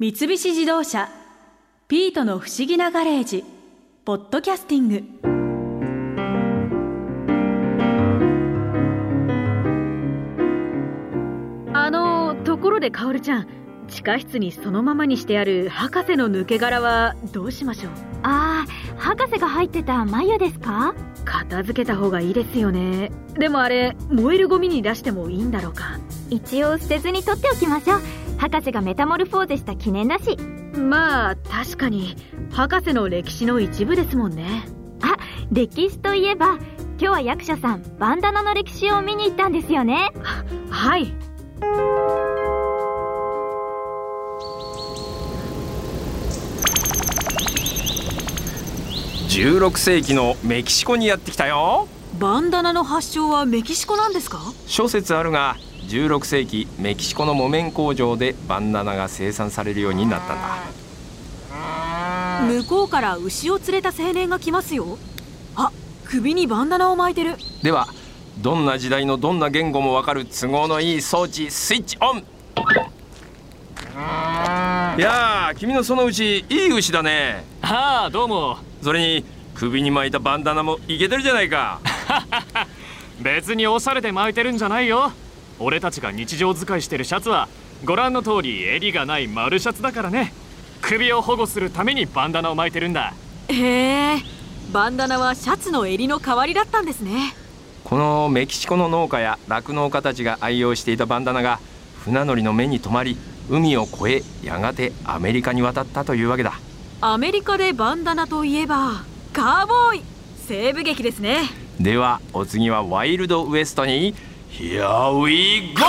三菱自動車「ピートの不思議なガレージ」ポッドキャスティング。あのところでカオルちゃん。地下室にそのままにしてある博士の抜け殻はどうしましょう？ああ博士が入ってた眉ですか？片付けた方がいいですよね。でもあれ燃えるゴミに出してもいいんだろうか？一応捨てずに取っておきましょう博士がメタモルフォーゼした記念だしまあ確かに博士の歴史の一部ですもんね。あ歴史といえば今日は役所さんバンダナの歴史を見に行ったんですよね。はい。16世紀のメキシコにやってきたよ。バンダナの発祥はメキシコなんですか？諸説あるが16世紀メキシコの木綿工場でバンダナが生産されるようになったんだ。向こうから牛を連れた青年が来ますよ。あ首にバンダナを巻いてる。ではどんな時代のどんな言語もわかる都合のいい装置スイッチオン。いやー君のその牛いい牛だね。ああどうも。それに首に巻いたバンダナもイケてるじゃないか。別におしゃれで巻いてるんじゃないよ俺たちが日常使いしてるシャツはご覧の通り襟がない丸シャツだからね。首を保護するためにバンダナを巻いてるんだ。へえバンダナはシャツの襟の代わりだったんですね。このメキシコの農家や酪農家たちが愛用していたバンダナが船乗りの目に留まり海を越えやがてアメリカに渡ったというわけだ。アメリカでバンダナといえばカーボーイ!西部劇ですねではお次はワイルドウエストに Here we go!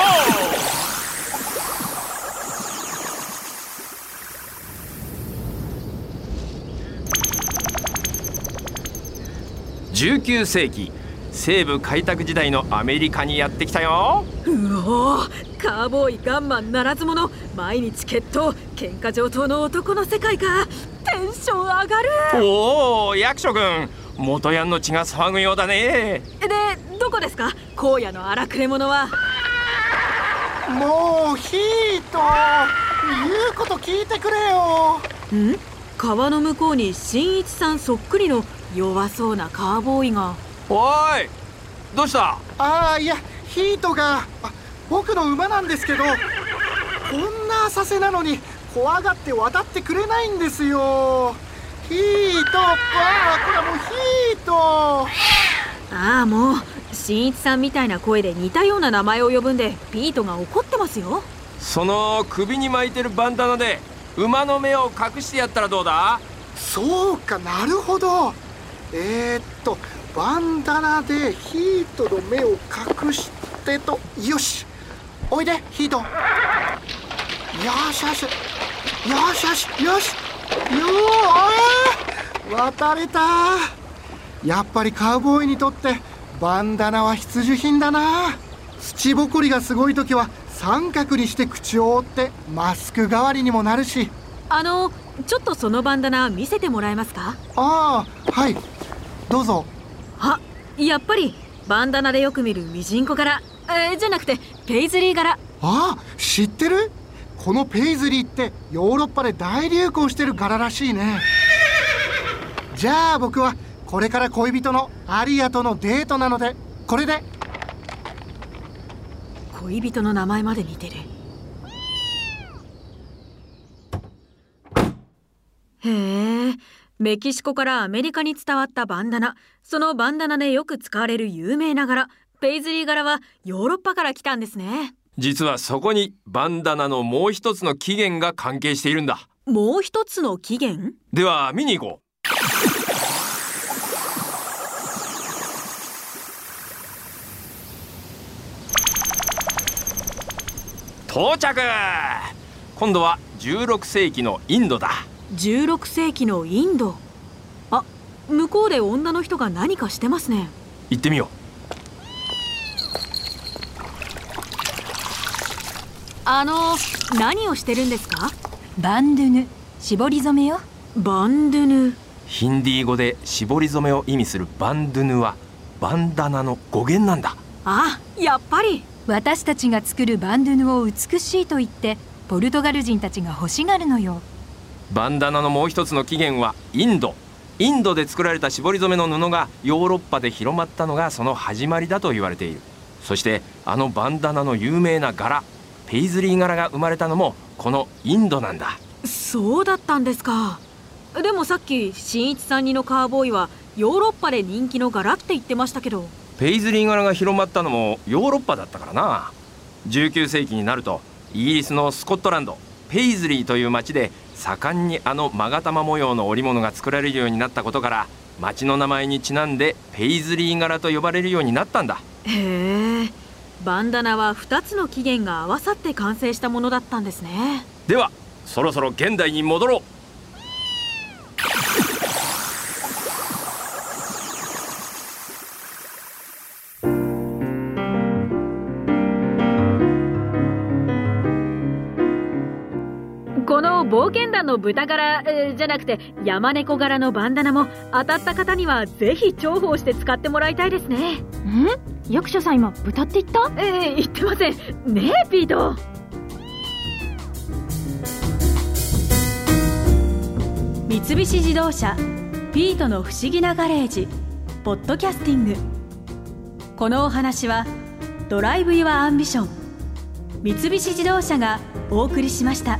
19世紀西部開拓時代のアメリカにやってきたよ。うおカーボーイガンマンならず者毎日決闘喧嘩上等の男の世界か。テンション上がる。おお役所君元ヤンの血が騒ぐようだね。でどこですか？荒野の荒くれ者は。もうヒート言うこと聞いてくれよ。ん？川の向こうに新一さんそっくりの弱そうなカーボーイが。おい！どうした？ああいやヒートがあ僕の馬なんですけどこんな浅瀬なのに怖がって渡ってくれないんですよ。ヒートああこれはもうヒート。ああもう新一さんみたいな声で似たような名前を呼ぶんでピートが怒ってますよ。その首に巻いてるバンダナで馬の目を隠してやったらどうだ？そうかなるほど。えー、っとバンダナでヒートの目を隠してと。よし。おいでヒート。よしよし。よしよし。よし。よー渡れた。やっぱりカウボーイにとってバンダナは必需品だな。土ぼこりがすごい時は三角にして口を覆ってマスク代わりにもなるし。あのちょっとそのバンダナ見せてもらえますか？ああはい。どうぞ。あやっぱりバンダナでよく見るミジンコ柄。えー、じゃなくてペイズリー柄。ああ知ってる？このペイズリーってヨーロッパで大流行してる柄らしいね。じゃあ僕はこれから恋人のアリアとのデートなのでこれで。恋人の名前まで似てる。へえメキシコからアメリカに伝わったバンダナ。そのバンダナでよく使われる有名な柄。ペイズリー柄はヨーロッパから来たんですね。実はそこにバンダナのもう一つの起源が関係しているんだ。もう一つの起源？では見に行こ到着。今度は16世紀のインドだ。16世紀のインド。あ向こうで女の人が何かしてますね。行ってみよう。あの何をしてるんですか？バンドゥヌ。絞り染めよ。バンドゥヌ。ヒンディー語で絞り染めを意味するバンドゥヌはバンダナの語源なんだ。あやっぱり私たちが作るバンドゥヌを美しいと言ってポルトガル人たちが欲しがるのよ。バンダナのもう一つの起源はインド。インドで作られた絞り染めの布がヨーロッパで広まったのがその始まりだと言われている。そしてあのバンダナの有名な柄ペイズリー柄が生まれたのもこのインドなんだ。そうだったんですか。でもさっき新一さんにのカーボーイはヨーロッパで人気の柄って言ってましたけどペイズリー柄が広まったのもヨーロッパだったからな。19世紀になるとイギリスのスコットランドペイズリーという町で盛んにあの勾玉模様の織物が作られるようになったことから町の名前にちなんでペイズリー柄と呼ばれるようになったんだ。へえ。バンダナは2つの起源が合わさって完成したものだったんですね。ではそろそろ現代に戻ろうの豚柄、えーじゃなくて山猫柄のバンダナも当たった方にはぜひ重宝して使ってもらいたいですね。ん？役所さん今豚って言った？えー、言ってません。ねえピート。三菱自動車ピートの不思議なガレージポッドキャスティング。このお話は Drive your Ambition三菱自動車がお送りしました